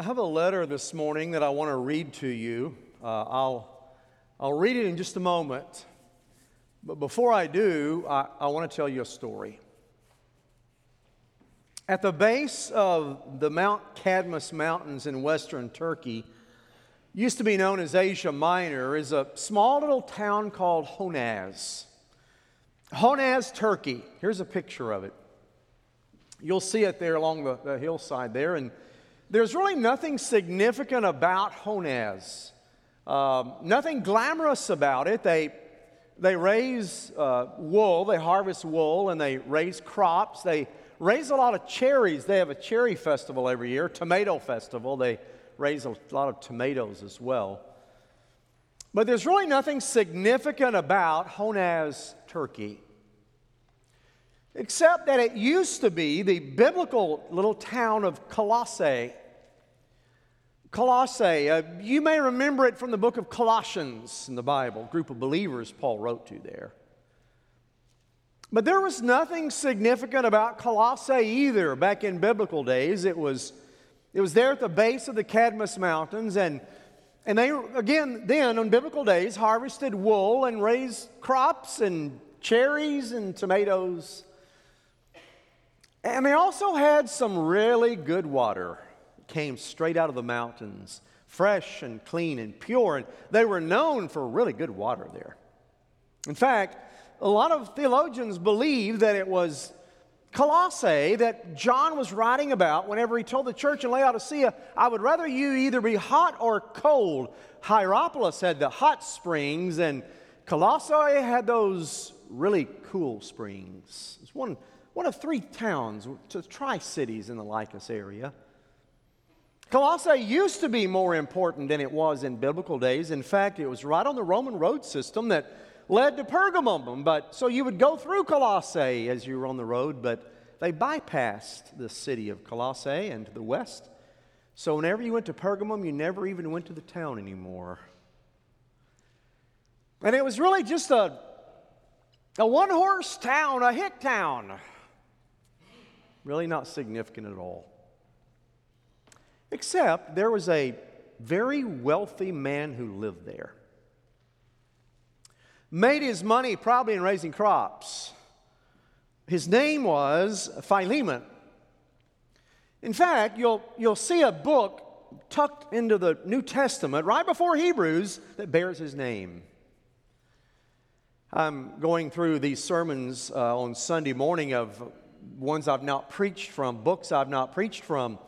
I have a letter this morning that I want to read to you. Uh, I'll, I'll read it in just a moment. But before I do, I, I want to tell you a story. At the base of the Mount Cadmus Mountains in western Turkey, used to be known as Asia Minor, is a small little town called Honaz. Honaz, Turkey. Here's a picture of it. You'll see it there along the, the hillside there. And there's really nothing significant about Honaz. Um, nothing glamorous about it. They, they raise uh, wool, they harvest wool, and they raise crops. They raise a lot of cherries. They have a cherry festival every year, tomato festival. They raise a lot of tomatoes as well. But there's really nothing significant about Honaz, Turkey, except that it used to be the biblical little town of Colossae. Colossae, uh, you may remember it from the book of Colossians in the Bible, group of believers Paul wrote to there. But there was nothing significant about Colossae either back in biblical days. It was, it was there at the base of the Cadmus Mountains, and, and they, again, then on biblical days, harvested wool and raised crops and cherries and tomatoes. And they also had some really good water came straight out of the mountains, fresh and clean and pure. And they were known for really good water there. In fact, a lot of theologians believe that it was Colossae that John was writing about whenever he told the church in Laodicea, I would rather you either be hot or cold. Hierapolis had the hot springs, and Colossae had those really cool springs. It's one, one of three towns, to tri cities in the Lycus area. Colossae used to be more important than it was in biblical days. In fact, it was right on the Roman road system that led to Pergamum. But so you would go through Colossae as you were on the road, but they bypassed the city of Colossae and to the west. So whenever you went to Pergamum, you never even went to the town anymore. And it was really just a, a one horse town, a hick town. Really not significant at all. Except there was a very wealthy man who lived there. Made his money probably in raising crops. His name was Philemon. In fact, you'll, you'll see a book tucked into the New Testament right before Hebrews that bears his name. I'm going through these sermons uh, on Sunday morning of ones I've not preached from, books I've not preached from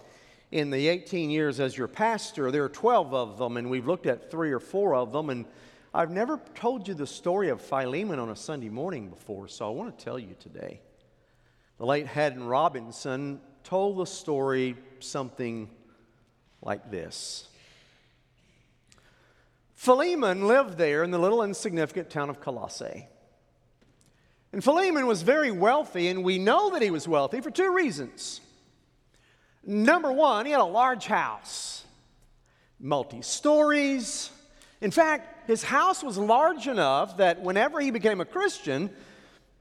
in the 18 years as your pastor, there are 12 of them, and we've looked at three or four of them. And I've never told you the story of Philemon on a Sunday morning before, so I want to tell you today. The late Haddon Robinson told the story something like this. Philemon lived there in the little insignificant town of Colossae. And Philemon was very wealthy, and we know that he was wealthy for two reasons. Number one, he had a large house, multi stories. In fact, his house was large enough that whenever he became a Christian,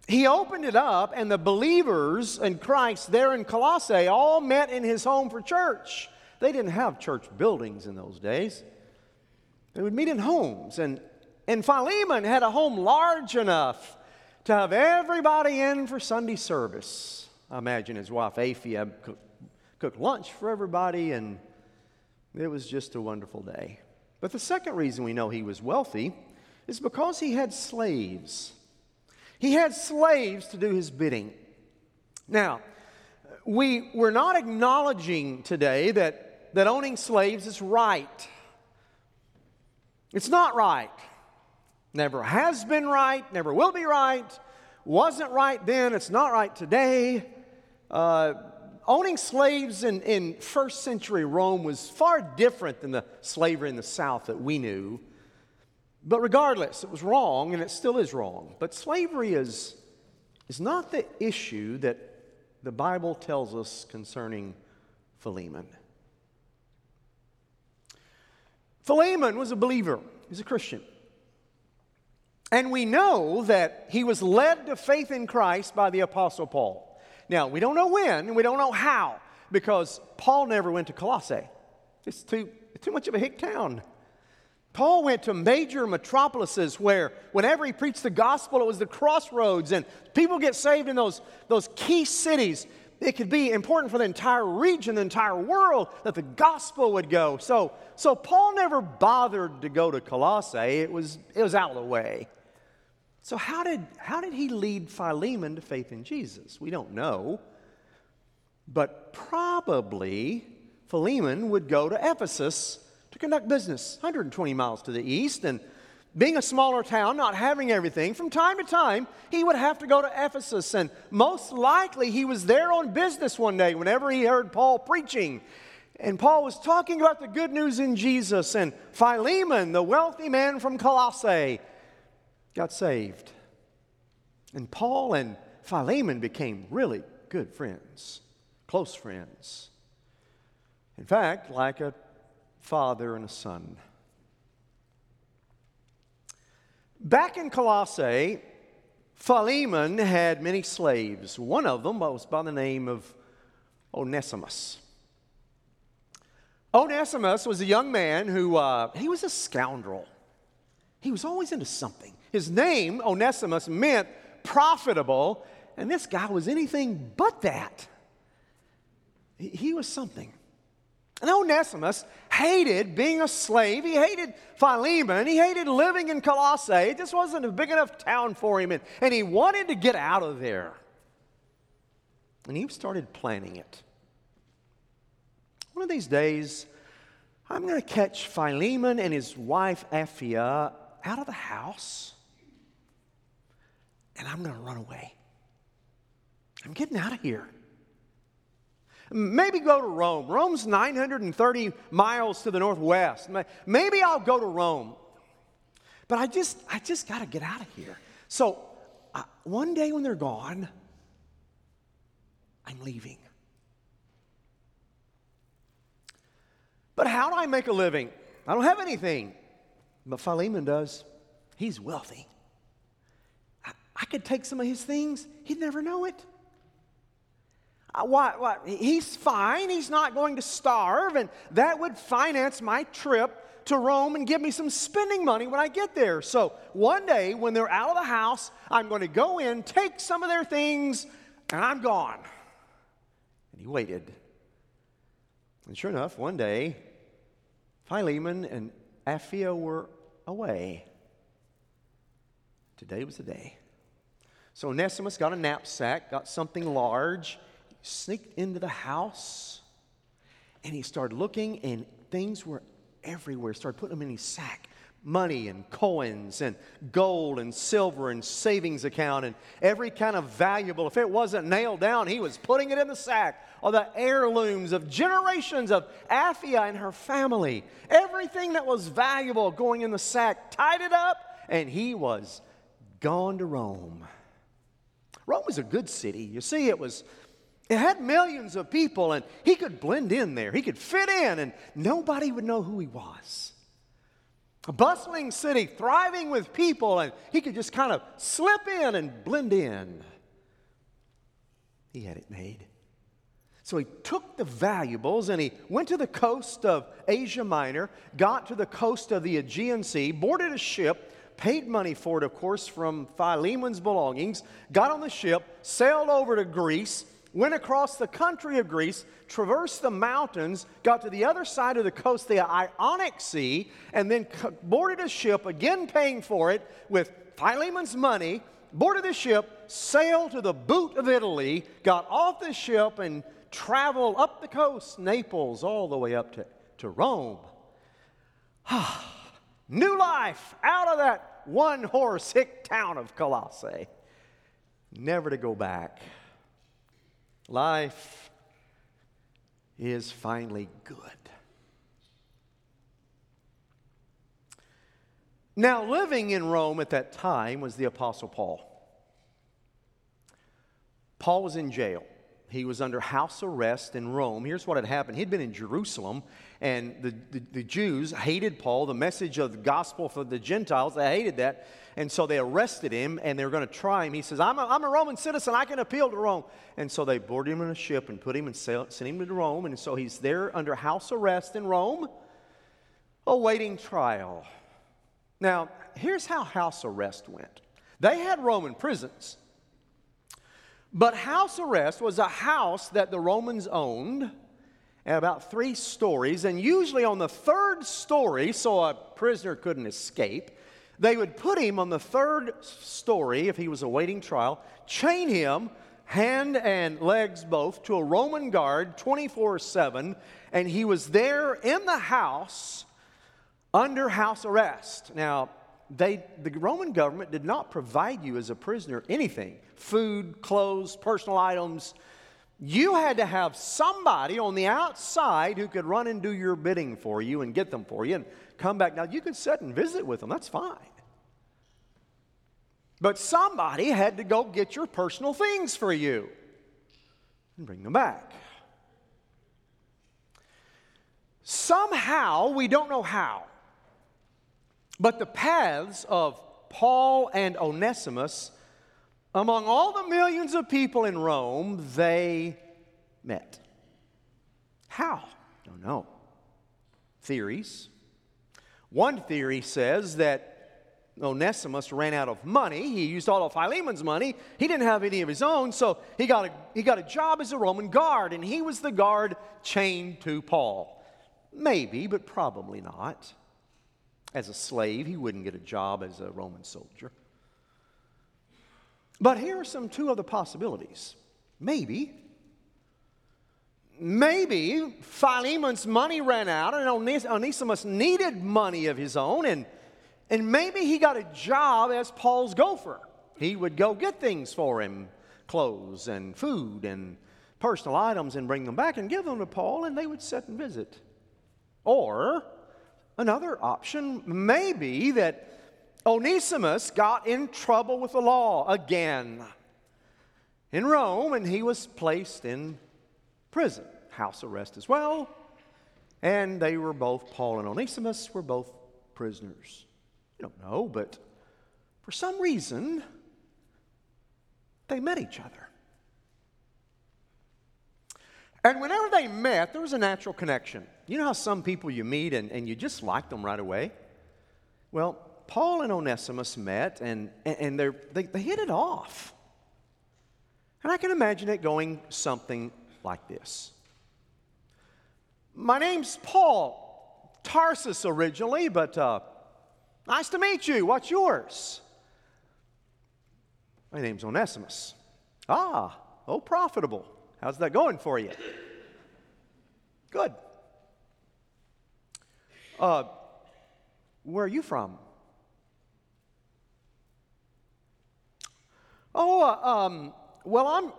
he opened it up, and the believers in Christ there in Colossae all met in his home for church. They didn't have church buildings in those days, they would meet in homes. And, and Philemon had a home large enough to have everybody in for Sunday service. I imagine his wife Apphia cooked lunch for everybody, and it was just a wonderful day. But the second reason we know he was wealthy is because he had slaves. He had slaves to do his bidding. Now, we, we're not acknowledging today that, that owning slaves is right. It's not right. Never has been right, never will be right. Wasn't right then, it's not right today. Uh, owning slaves in, in first century Rome was far different than the slavery in the South that we knew. But regardless, it was wrong and it still is wrong. But slavery is, is not the issue that the Bible tells us concerning Philemon. Philemon was a believer, he was a Christian. And we know that he was led to faith in Christ by the Apostle Paul. Now, we don't know when and we don't know how because Paul never went to Colossae. It's too, too much of a hick town. Paul went to major metropolises where, whenever he preached the gospel, it was the crossroads, and people get saved in those, those key cities. It could be important for the entire region, the entire world, that the gospel would go. So, so Paul never bothered to go to Colossae, it was, it was out of the way. So, how did, how did he lead Philemon to faith in Jesus? We don't know. But probably Philemon would go to Ephesus to conduct business, 120 miles to the east. And being a smaller town, not having everything, from time to time, he would have to go to Ephesus. And most likely, he was there on business one day whenever he heard Paul preaching. And Paul was talking about the good news in Jesus. And Philemon, the wealthy man from Colossae, got saved. And Paul and Philemon became really good friends, close friends. In fact, like a father and a son. Back in Colossae, Philemon had many slaves. One of them was by the name of Onesimus. Onesimus was a young man who, uh, he was a scoundrel. He was always into something. His name, Onesimus, meant profitable, and this guy was anything but that. He, was something. And Onesimus hated being a slave. He hated Philemon. He hated living in Colossae. It just wasn't a big enough town for him. And, and he wanted to get out of there. And he started planning it. One of these days, I'm going to catch Philemon and his wife Apphia out of the house, and I'm going to run away. I'm getting out of here. Maybe go to Rome. Rome's 930 miles to the northwest. Maybe I'll go to Rome. But I just, I just got to get out of here. So uh, one day when they're gone, I'm leaving. But how do I make a living? I don't have anything. But Philemon does. He's wealthy. I, could take some of his things, he'd never know it. What, what? He's fine. He's not going to starve, and that would finance my trip to Rome and give me some spending money when I get there. So one day, when they're out of the house, I'm going to go in, take some of their things, and I'm gone. And he waited. And sure enough, one day, Philemon and Apphia were away. Today was the day. So Onesimus got a knapsack, got something large sneaked into the house and he started looking, and things were everywhere. Started putting them in his sack money and coins and gold and silver and savings account and every kind of valuable. If it wasn't nailed down, he was putting it in the sack. All the heirlooms of generations of Apphia and her family. Everything that was valuable going in the sack, tied it up, and he was gone to Rome. Rome was a good city. You see, it was it had millions of people, and he could blend in there. He could fit in, and nobody would know who he was. A bustling city, thriving with people, and he could just kind of slip in and blend in. He had it made. So he took the valuables and he went to the coast of Asia Minor, got to the coast of the Aegean Sea, boarded a ship, paid money for it, of course, from Philemon's belongings, got on the ship, sailed over to Greece, went across the country of Greece, traversed the mountains, got to the other side of the coast, the Ionic Sea, and then boarded a ship, again paying for it with Philemon's money, boarded the ship, sailed to the boot of Italy, got off the ship, and traveled up the coast, Naples, all the way up to, to Rome. New life out of that one horse hick town of Colossae. Never to go back. Life is finally good. Now, living in Rome at that time was the Apostle Paul. Paul was in jail. he was under house arrest in Rome. Here's what had happened. He'd been in Jerusalem, and the, the, the, Jews hated Paul, the message of the gospel for the Gentiles. They hated that. And so they arrested him, and they were going to try him. He says, I'm a, I'm a Roman citizen. I can appeal to Rome. And so they boarded him in a ship and put him and sent him to Rome. And so he's there under house arrest in Rome, awaiting trial. Now, here's how house arrest went they had Roman prisons. But house arrest was a house that the Romans owned, and about three stories, and usually on the third story, so a prisoner couldn't escape, they would put him on the third story if he was awaiting trial, chain him, hand and legs both, to a Roman guard 24 7, and he was there in the house under house arrest. Now, they, the Roman government did not provide you as a prisoner anything food, clothes, personal items. You had to have somebody on the outside who could run and do your bidding for you and get them for you and come back. Now, you could sit and visit with them, that's fine. But somebody had to go get your personal things for you and bring them back. Somehow, we don't know how, but the paths of Paul and Onesimus, among all the millions of people in Rome, they met. How? Don't know. Theories. One theory says that Onesimus ran out of money. He used all of Philemon's money. He didn't have any of his own, so he got a, he got a job as a Roman guard, and he was the guard chained to Paul. Maybe, but probably not. As a slave, he wouldn't get a job as a Roman soldier. But here are some two other possibilities. Maybe, maybe Philemon's money ran out and Onesimus needed money of his own, and, and maybe he got a job as Paul's gopher. He would go get things for him clothes and food and personal items and bring them back and give them to Paul, and they would sit and visit. Or Another option may be that Onesimus got in trouble with the law again in Rome and he was placed in prison, house arrest as well. And they were both, Paul and Onesimus were both prisoners. You don't know, but for some reason, they met each other. And whenever they met, there was a natural connection. You know how some people you meet and, and you just like them right away? Well, Paul and Onesimus met and, and they, they hit it off. And I can imagine it going something like this My name's Paul, Tarsus originally, but uh, nice to meet you. What's yours? My name's Onesimus. Ah, oh, profitable. How's that going for you? Good. Uh, where are you from? Oh, uh, um, well, I'm.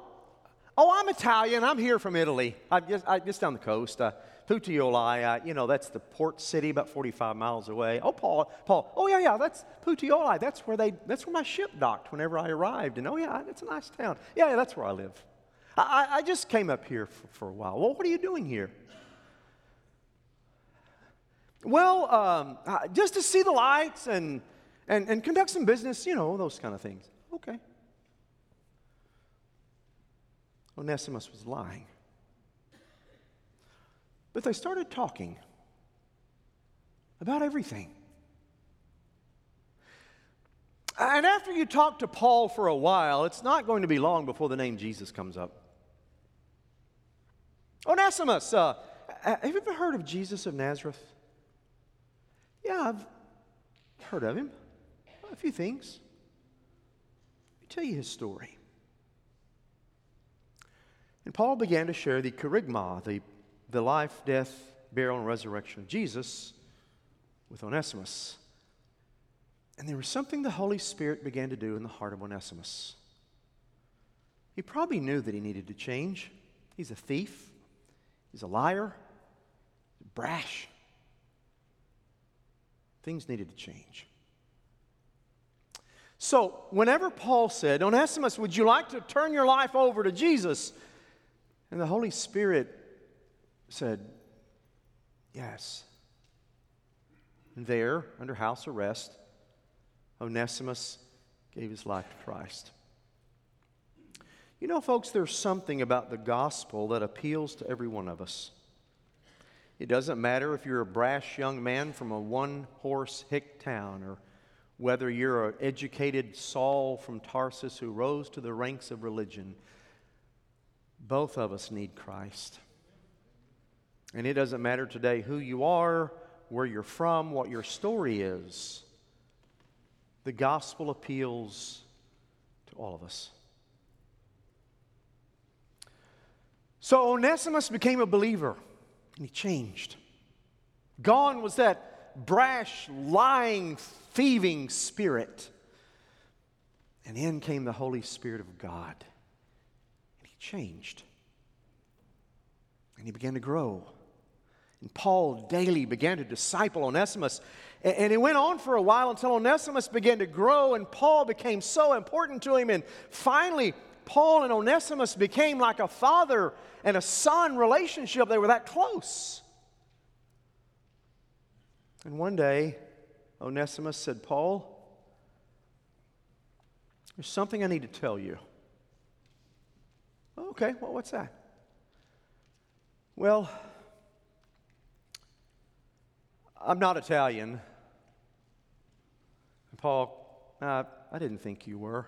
Oh, I'm Italian. I'm here from Italy. I'm just, I, just down the coast. Uh, Puteoli, uh, you know, that's the port city, about 45 miles away. Oh, Paul, Paul. Oh, yeah, yeah, that's Puteoli. That's where they. That's where my ship docked whenever I arrived. And oh, yeah, it's a nice town. Yeah, yeah, that's where I live. I, I just came up here for, for, a while. Well, what are you doing here? Well, um, uh, just to see the lights and, and, and conduct some business, you know, those kind of things. Okay. Onesimus was lying. But they started talking about everything. And after you talk to Paul for a while, it's not going to be long before the name Jesus comes up. Onesimus, uh, have you ever heard of Jesus of Nazareth? Yeah, I've heard of him. A few things. Let me tell you his story. And Paul began to share the kerygma, the, the life, death, burial, and resurrection of Jesus with Onesimus. And there was something the Holy Spirit began to do in the heart of Onesimus. He probably knew that he needed to change. He's a thief, he's a liar, brash. Things needed to change. So, whenever Paul said, Onesimus, would you like to turn your life over to Jesus? And the Holy Spirit said, Yes. And there, under house arrest, Onesimus gave his life to Christ. You know, folks, there's something about the gospel that appeals to every one of us. It doesn't matter if you're a brash young man from a one horse hick town or whether you're an educated Saul from Tarsus who rose to the ranks of religion. Both of us need Christ. And it doesn't matter today who you are, where you're from, what your story is. The gospel appeals to all of us. So Onesimus became a believer and he changed. Gone was that brash, lying, thieving spirit. And in came the Holy Spirit of God. Changed. And he began to grow. And Paul daily began to disciple Onesimus. And it went on for a while until Onesimus began to grow, and Paul became so important to him. And finally, Paul and Onesimus became like a father and a son relationship. They were that close. And one day, Onesimus said, Paul, there's something I need to tell you. Okay, well, what's that? Well, I'm not Italian. And Paul, uh, I didn't think you were.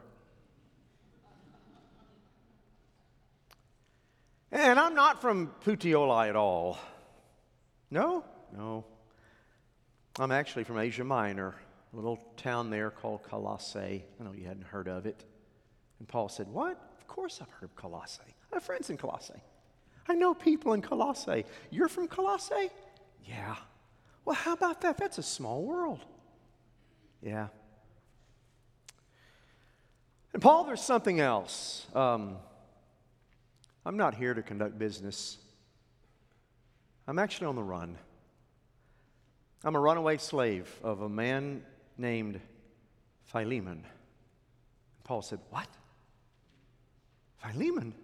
And I'm not from Puteoli at all. No, no. I'm actually from Asia Minor, a little town there called Colossae. I know you hadn't heard of it. And Paul said, What? Of course I've heard of Colossae. I have friends in Colossae. I know people in Colossae. You're from Colossae? Yeah. Well, how about that? That's a small world. Yeah. And Paul, there's something else. Um, I'm not here to conduct business. I'm actually on the run. I'm a runaway slave of a man named Philemon. Paul said, What? Philemon?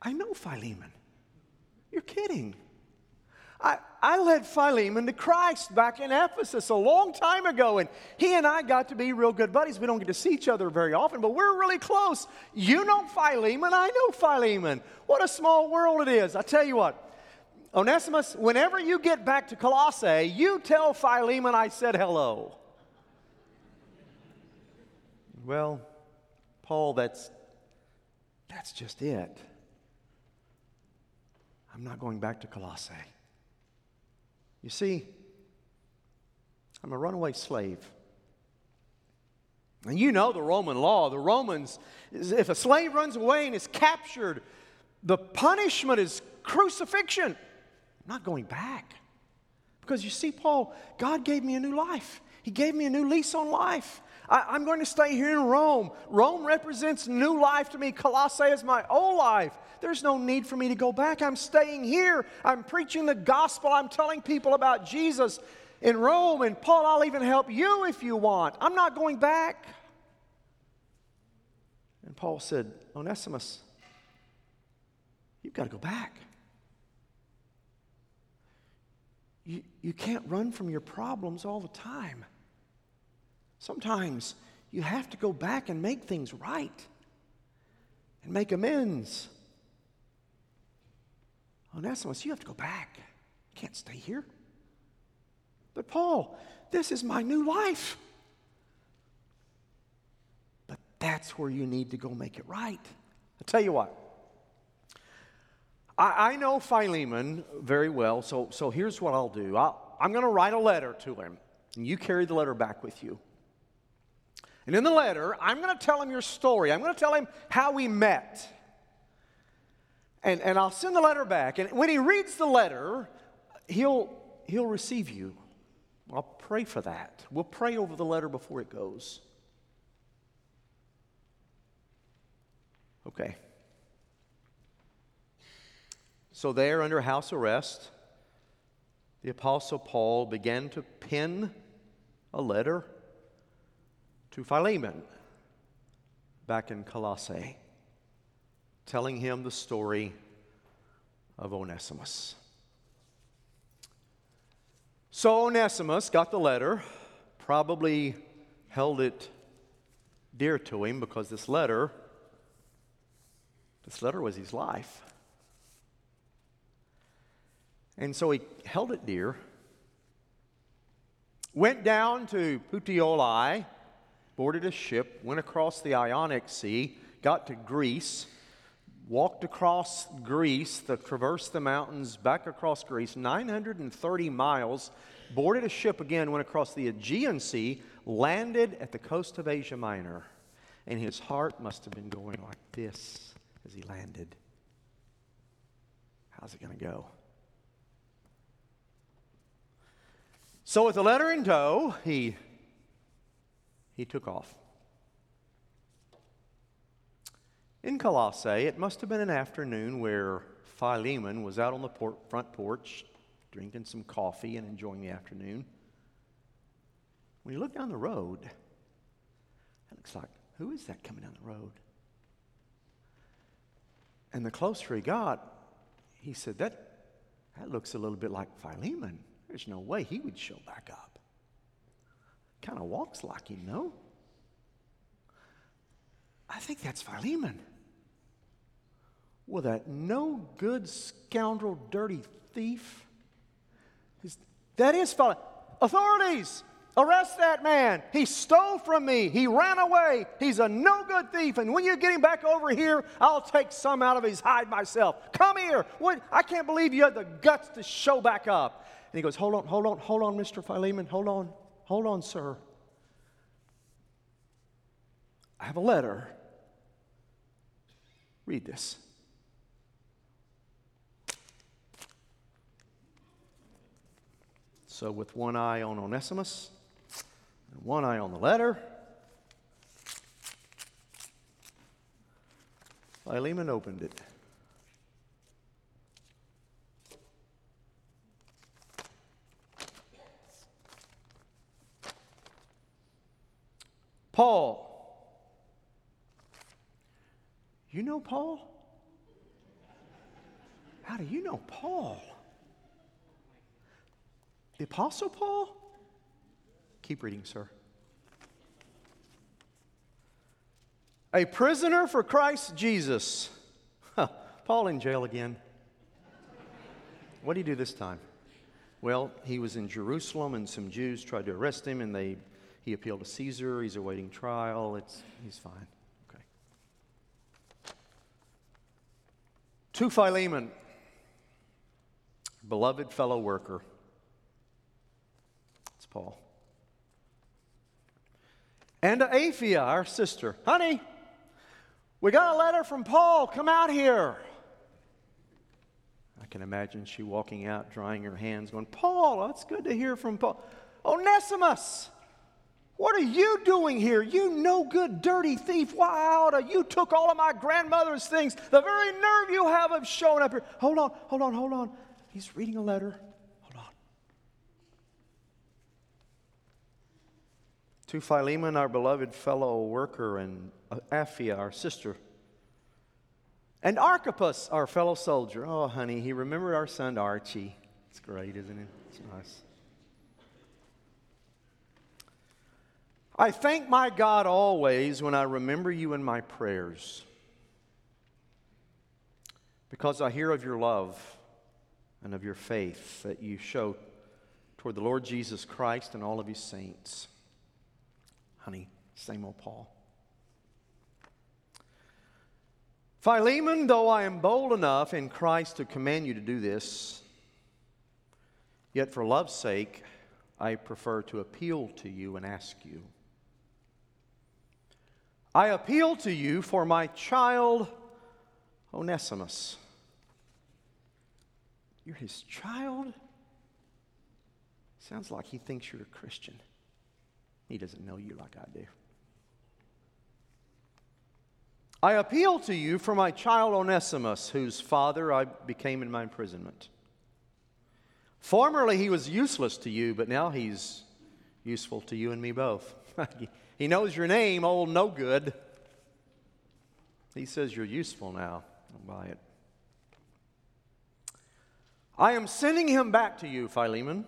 I know Philemon. You're kidding. I, I led Philemon to Christ back in Ephesus a long time ago, and he and I got to be real good buddies. We don't get to see each other very often, but we're really close. You know Philemon, I know Philemon. What a small world it is. I tell you what, Onesimus, whenever you get back to Colossae, you tell Philemon I said hello. Well, Paul, that's, that's just it. I'm not going back to Colossae. You see, I'm a runaway slave. And you know the Roman law. The Romans, if a slave runs away and is captured, the punishment is crucifixion. I'm not going back. Because you see, Paul, God gave me a new life. He gave me a new lease on life. I, am going to stay here in Rome. Rome represents new life to me. Colossae is my old life. There's no need for me to go back. I'm staying here. I'm preaching the gospel. I'm telling people about Jesus in Rome. And Paul, I'll even help you if you want. I'm not going back. And Paul said, Onesimus, you've got to go back. You, you can't run from your problems all the time. Sometimes you have to go back and make things right and make amends. Onesimus, you have to go back. You can't stay here. But Paul, this is my new life. But that's where you need to go make it right. I'll tell you what. I, I know Philemon very well, so, so here's what I'll do. I'll, I'm going to write a letter to him, and you carry the letter back with you. And in the letter, I'm going to tell him your story. I'm going to tell him how we met. And, and I'll send the letter back. And when he reads the letter, he'll, he'll receive you. I'll pray for that. We'll pray over the letter before it goes. Okay. So, there under house arrest, the Apostle Paul began to pen a letter to Philemon back in Colossae, telling him the story of Onesimus. So Onesimus got the letter, probably held it dear to him because this letter this letter was his life. And so he held it dear, went down to Puteoli, boarded a ship, went across the Ionic Sea, got to Greece, walked across Greece, the, traversed the mountains, back across Greece, 930 miles, boarded a ship again, went across the Aegean Sea, landed at the coast of Asia Minor. And his heart must have been going like this as he landed. How's it going to go? So, with the letter in tow, he, he took off. In Colossae, it must have been an afternoon where Philemon was out on the port, front porch drinking some coffee and enjoying the afternoon. When you look down the road, it looks like, who is that coming down the road? And the closer he got, he said, That, that looks a little bit like Philemon. There's no way he would show back up. Kind of walks like him, no? I think that's Philemon. Well, that no good scoundrel, dirty thief. That is Philemon. Authorities, Arrest that man. He stole from me. He ran away. He's a no good thief. And when you get him back over here, I'll take some out of his hide myself. Come here. What? I can't believe you had the guts to show back up. And he goes, Hold on, hold on, hold on, Mr. Philemon. Hold on, hold on, sir. I have a letter. Read this. So, with one eye on Onesimus, and one eye on the letter. Philemon opened it. Paul. You know Paul? How do you know Paul? The Apostle Paul? Keep reading, sir. A prisoner for Christ Jesus. Huh, Paul in jail again. What did he do this time? Well, he was in Jerusalem and some Jews tried to arrest him and they he appealed to Caesar. He's awaiting trial. It's he's fine. Okay. To Philemon, beloved fellow worker. It's Paul. And to Apphia, our sister. Honey, we got a letter from Paul. Come out here. I can imagine she walking out, drying her hands, going, Paul, oh, it's good to hear from Paul. Onesimus, what are you doing here? You no good, dirty thief. Why out? You took all of my grandmother's things. The very nerve you have of showing up here. Hold on, hold on, hold on. He's reading a letter. Hold on. To Philemon, our beloved fellow worker, and Apphia, our sister. And Archippus, our fellow soldier. Oh, honey, he remembered our son Archie. It's great, isn't it? It's nice. I thank my God always when I remember you in my prayers because I hear of your love and of your faith that you show toward the Lord Jesus Christ and all of his saints honey, same old Paul. Philemon, though I am bold enough in Christ to command you to do this, yet for love's sake, I prefer to appeal to you and ask you. I appeal to you for my child, Onesimus. You're his child? Sounds like he thinks you're a Christian. He doesn't know you like I do. I appeal to you for my child Onesimus, whose father I became in my imprisonment. Formerly he was useless to you, but now he's useful to you and me both. he knows your name, old no good. He says you're useful now. I'll buy it. I am sending him back to you, Philemon,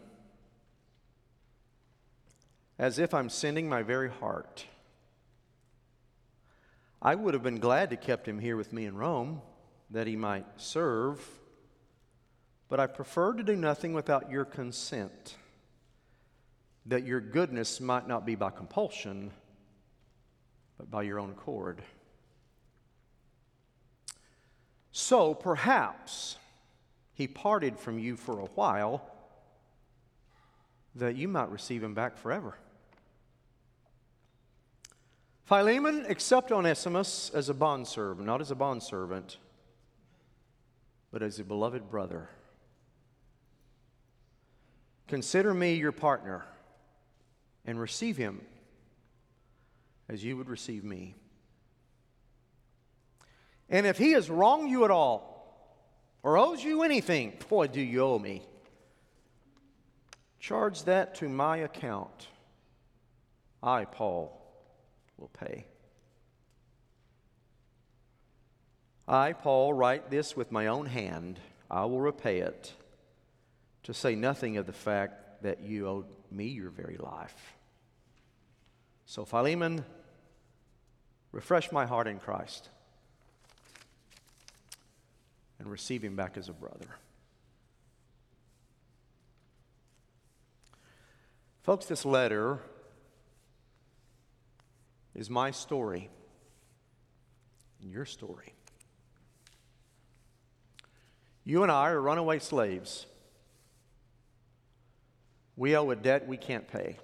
as if I'm sending my very heart. I would have been glad to kept him here with me in Rome, that he might serve, but I prefer to do nothing without your consent, that your goodness might not be by compulsion, but by your own accord. So perhaps he parted from you for a while, that you might receive him back forever. Philemon, accept Onesimus as a bondservant, not as a bondservant, but as a beloved brother. Consider me your partner and receive him as you would receive me. And if he has wronged you at all or owes you anything, boy, do you owe me. Charge that to my account. I, Paul, will pay. I, Paul, write this with my own hand. I will repay it, to say nothing of the fact that you owed me your very life. So, Philemon, refresh my heart in Christ and receive him back as a brother. Folks, this letter is my story and your story. You and I are runaway slaves. We owe a debt we can't pay.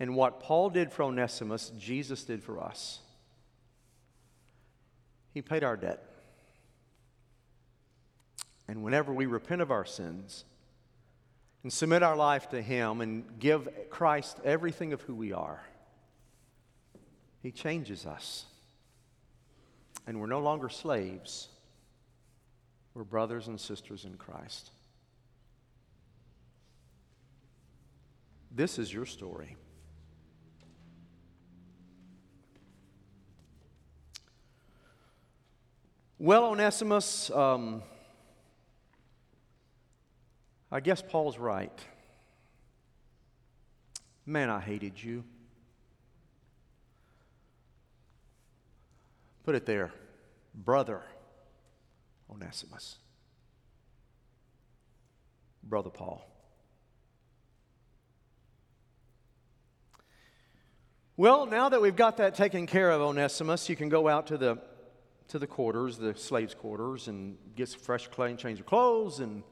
And what Paul did for Onesimus, Jesus did for us. He paid our debt. And whenever we repent of our sins and submit our life to Him and give Christ everything of who we are, he changes us. And we're no longer slaves, we're brothers and sisters in Christ. This is your story. Well, Onesimus, um, I guess Paul's right. Man, I hated you. Put it there. Brother Onesimus. Brother Paul. Well, now that we've got that taken care of, Onesimus, you can go out to the, to the quarters, the slaves' quarters, and get some fresh and change your clothes. And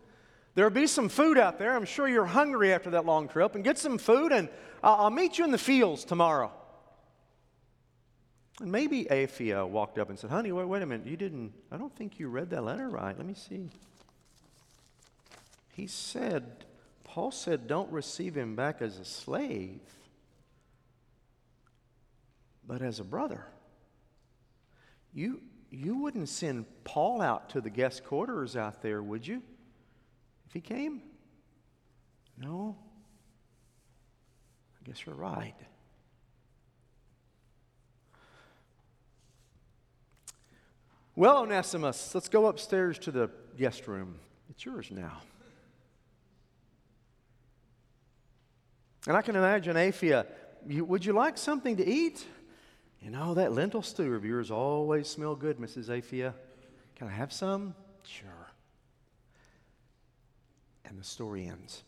there'll be some food out there. I'm sure you're hungry after that long trip. And get some food, and I'll, I'll meet you in the fields tomorrow. And maybe Apphia walked up and said, Honey, wait, wait a minute. You didn't, I don't think you read that letter right. Let me see. He said, Paul said, don't receive him back as a slave, but as a brother. You, you wouldn't send Paul out to the guest quarters out there, would you? If he came? No. I guess you're right. Well, Onesimus, let's go upstairs to the guest room. It's yours now. And I can imagine Apphia, you, would you like something to eat? You oh, know, that lentil stew of yours always smell good, Mrs. Apphia. Can I have some? Sure. And the story ends.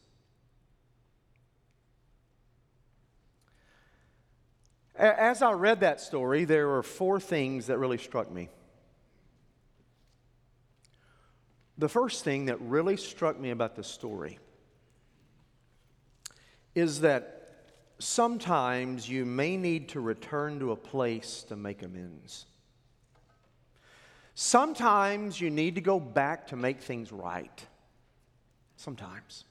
As I read that story, there were four things that really struck me. The first thing that really struck me about the story is that sometimes you may need to return to a place to make amends. Sometimes you need to go back to make things right. Sometimes.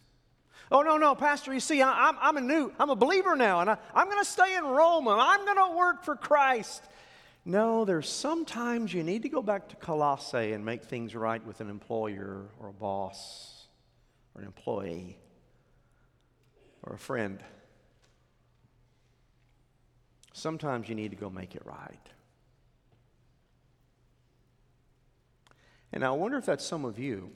Oh, no, no, Pastor, you see, I, am I'm a new, I'm a believer now, and I, I'm going to stay in Rome, and I'm going to work for Christ. No, there's sometimes you need to go back to Colossae and make things right with an employer or a boss or an employee or a friend. Sometimes you need to go make it right. And I wonder if that's some of you.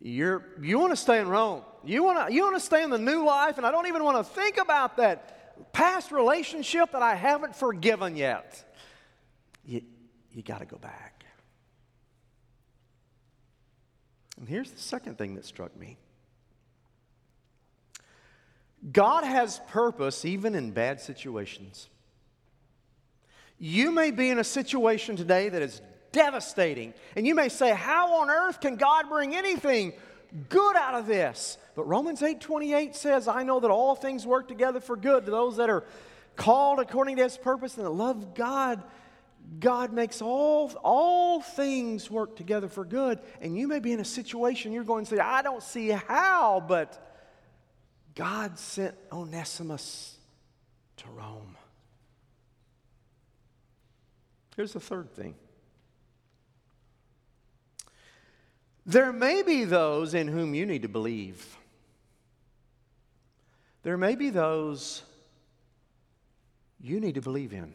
you're, you want to stay in Rome. You want to you want to stay in the new life, and I don't even want to think about that past relationship that I haven't forgiven yet. You, you got to go back. And here's the second thing that struck me God has purpose even in bad situations. You may be in a situation today that is devastating, and you may say, How on earth can God bring anything good out of this? But Romans 8 28 says, I know that all things work together for good to those that are called according to his purpose and that love God. God makes all, all things work together for good. And you may be in a situation you're going to say, I don't see how, but God sent Onesimus to Rome. Here's the third thing there may be those in whom you need to believe. There may be those you need to believe in.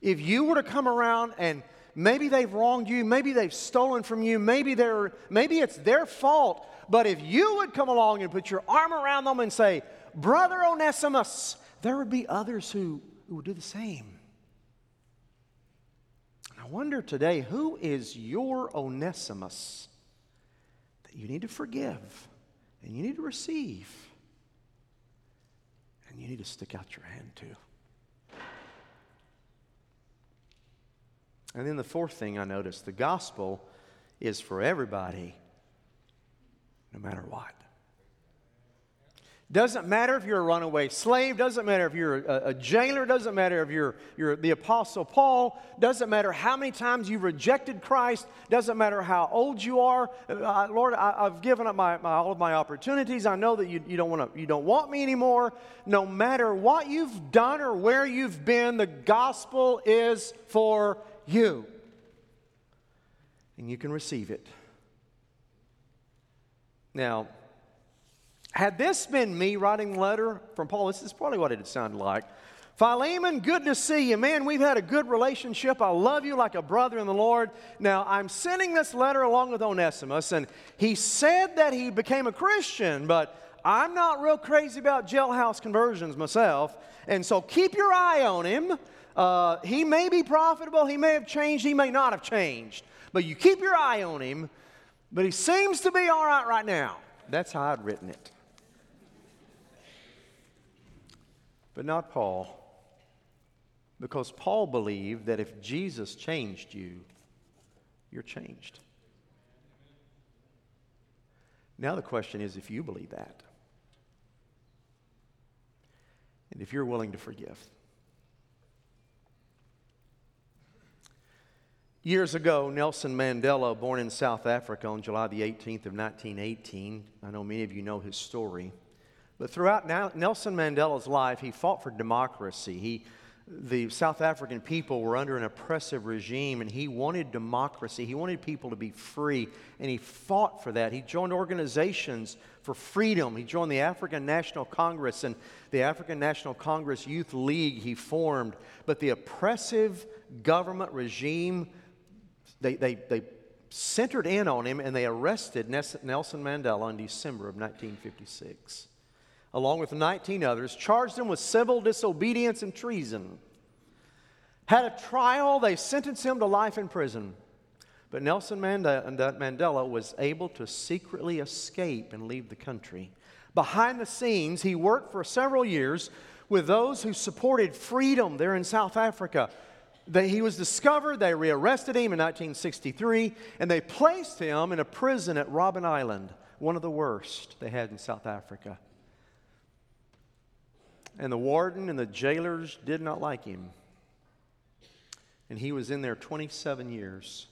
If you were to come around and maybe they've wronged you, maybe they've stolen from you, maybe they're maybe it's their fault, but if you would come along and put your arm around them and say, "Brother Onesimus," there would be others who, who would do the same. And I wonder today, who is your Onesimus that you need to forgive and you need to receive and you need to stick out your hand to? And then the fourth thing I noticed the gospel is for everybody, no matter what. Doesn't matter if you're a runaway slave, doesn't matter if you're a, a, jailer, doesn't matter if you're, you're the Apostle Paul, doesn't matter how many times you've rejected Christ, doesn't matter how old you are. Uh, Lord, I, have given up my, my, all of my opportunities. I know that you, you, don't wanna, you don't want me anymore. No matter what you've done or where you've been, the gospel is for you. And you can receive it. Now, had this been me writing a letter from Paul, this is probably what it sounded like. Philemon, good to see you. Man, we've had a good relationship. I love you like a brother in the Lord. Now, I'm sending this letter along with Onesimus, and he said that he became a Christian, but I'm not real crazy about jailhouse conversions myself. And so keep your eye on him. Uh, he may be profitable, he may have changed, he may not have changed. But you keep your eye on him, but he seems to be all right right now. That's how I'd written it. But not Paul. Because Paul believed that if Jesus changed you, you're changed. Now the question is if you believe that, and if you're willing to forgive. Years ago, Nelson Mandela, born in South Africa on July the 18th of 1918, I know many of you know his story. But throughout Nelson Mandela's life, he fought for democracy. He, the South African people were under an oppressive regime, and he wanted democracy. He wanted people to be free, and he fought for that. He joined organizations for freedom. He joined the African National Congress and the African National Congress Youth League he formed. But the oppressive government regime they, they, they centered in on him and they arrested Nelson Mandela in December of 1956, along with 19 others, charged him with civil disobedience and treason. Had a trial, they sentenced him to life in prison. But Nelson Mandela was able to secretly escape and leave the country. Behind the scenes, he worked for several years with those who supported freedom there in South Africa they, he was discovered, they rearrested him in 1963, and they placed him in a prison at Robben Island, one of the worst they had in South Africa. And the warden and the jailers did not like him. And he was in there 27 years.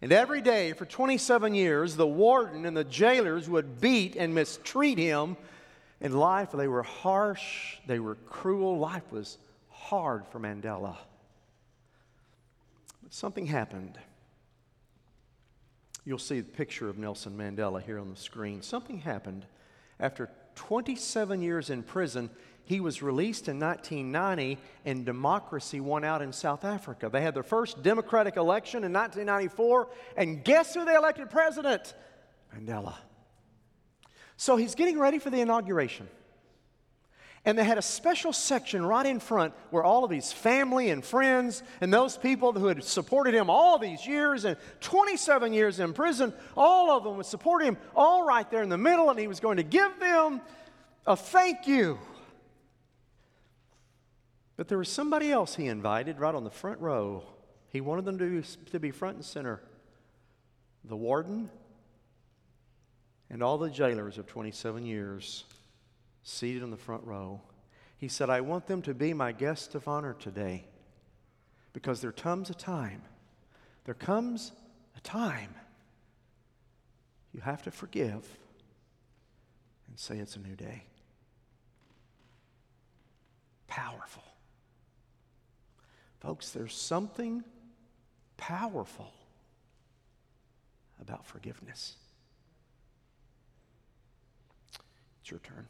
And every day for 27 years, the warden and the jailers would beat and mistreat him. In life, they were harsh, they were cruel. Life was hard for Mandela something happened. You'll see the picture of Nelson Mandela here on the screen. Something happened. After 27 years in prison, he was released in 1990 and democracy won out in South Africa. They had their first democratic election in 1994, and guess who they elected president? Mandela. So he's getting ready for the inauguration. And they had a special section right in front where all of his family and friends and those people who had supported him all these years and 27 years in prison, all of them would support him, all right there in the middle, and he was going to give them a thank you. But there was somebody else he invited right on the front row. He wanted them to, to be front and center. The warden and all the jailers of 27 years seated in the front row. He said, I want them to be my guests of honor today because there comes a time, there comes a time you have to forgive and say it's a new day. Powerful. Folks, there's something powerful about forgiveness. It's your turn.